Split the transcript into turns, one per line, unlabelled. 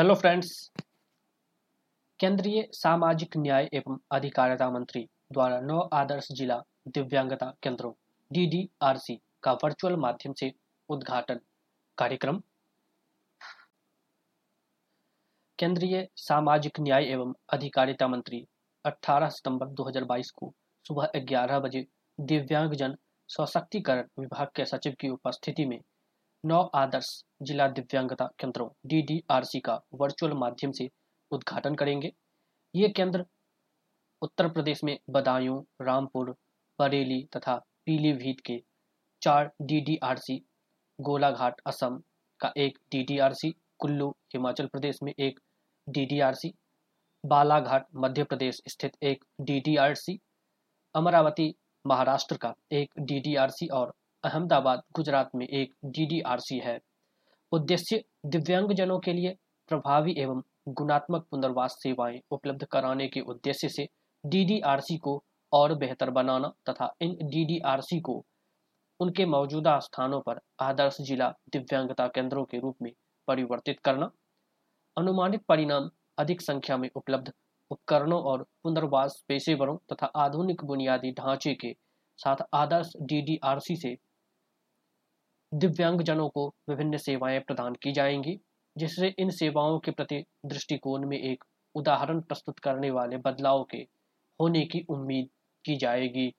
Hello friends केंद्रीय सामाजिक न्याय एवं अधिकारिता मंत्री द्वारा नौ आदर्श जिला दिव्यांगता केंद्रों डीडीआरसी का वर्चुअल माध्यम से उद्घाटन कार्यक्रम। केंद्रीय सामाजिक न्याय एवं अधिकारिता मंत्री 18 सितंबर 2022 को सुबह 11 बजे दिव्यांगजन सशक्तिकरण विभाग के सचिव की उपस्थिति में नौ आदर्श जिला दिव्यांगता केंद्रों डीडीआरसी का वर्चुअल माध्यम से उद्घाटन करेंगे। ये केंद्र उत्तर प्रदेश में बदायूं, रामपुर, बरेली तथा पीलीभीत के चार डीडीआरसी गोलाघाट असम का एक डीडीआरसी कुल्लू, हिमाचल प्रदेश में एक डीडीआरसी बालाघाट, मध्य प्रदेश स्थित एक डीडीआरसी अमरावती, महाराष्ट्र का एक डीडीआरसी और अहमदाबाद, गुजरात में एक डीडीआरसी है। उद्देश्य दिव्यांगजनों के लिए प्रभावी एवं गुणात्मक पुनर्वास सेवाएँ उपलब्ध कराने के उद्देश्य से डीडीआरसी को और बेहतर बनाना तथा इन डीडीआरसी को उनके मौजूदा स्थानों पर आदर्श जिला दिव्यांगता केंद्रों के रूप में परिवर्तित करना, अनुमानित परिणाम अधिक संख्या में उपलब्ध उपकरणों और पुनर्वास पेशेवरों तथा आधुनिक बुनियादी ढांचे के साथ आदर्श डीडीआरसी से दिव्यांगजनों को विभिन्न सेवाएँ प्रदान की जाएँगी, जिससे इन सेवाओं के प्रति दृष्टिकोण में एक उदाहरण प्रस्तुत करने वाले बदलाव के होने की उम्मीद की जाएगी।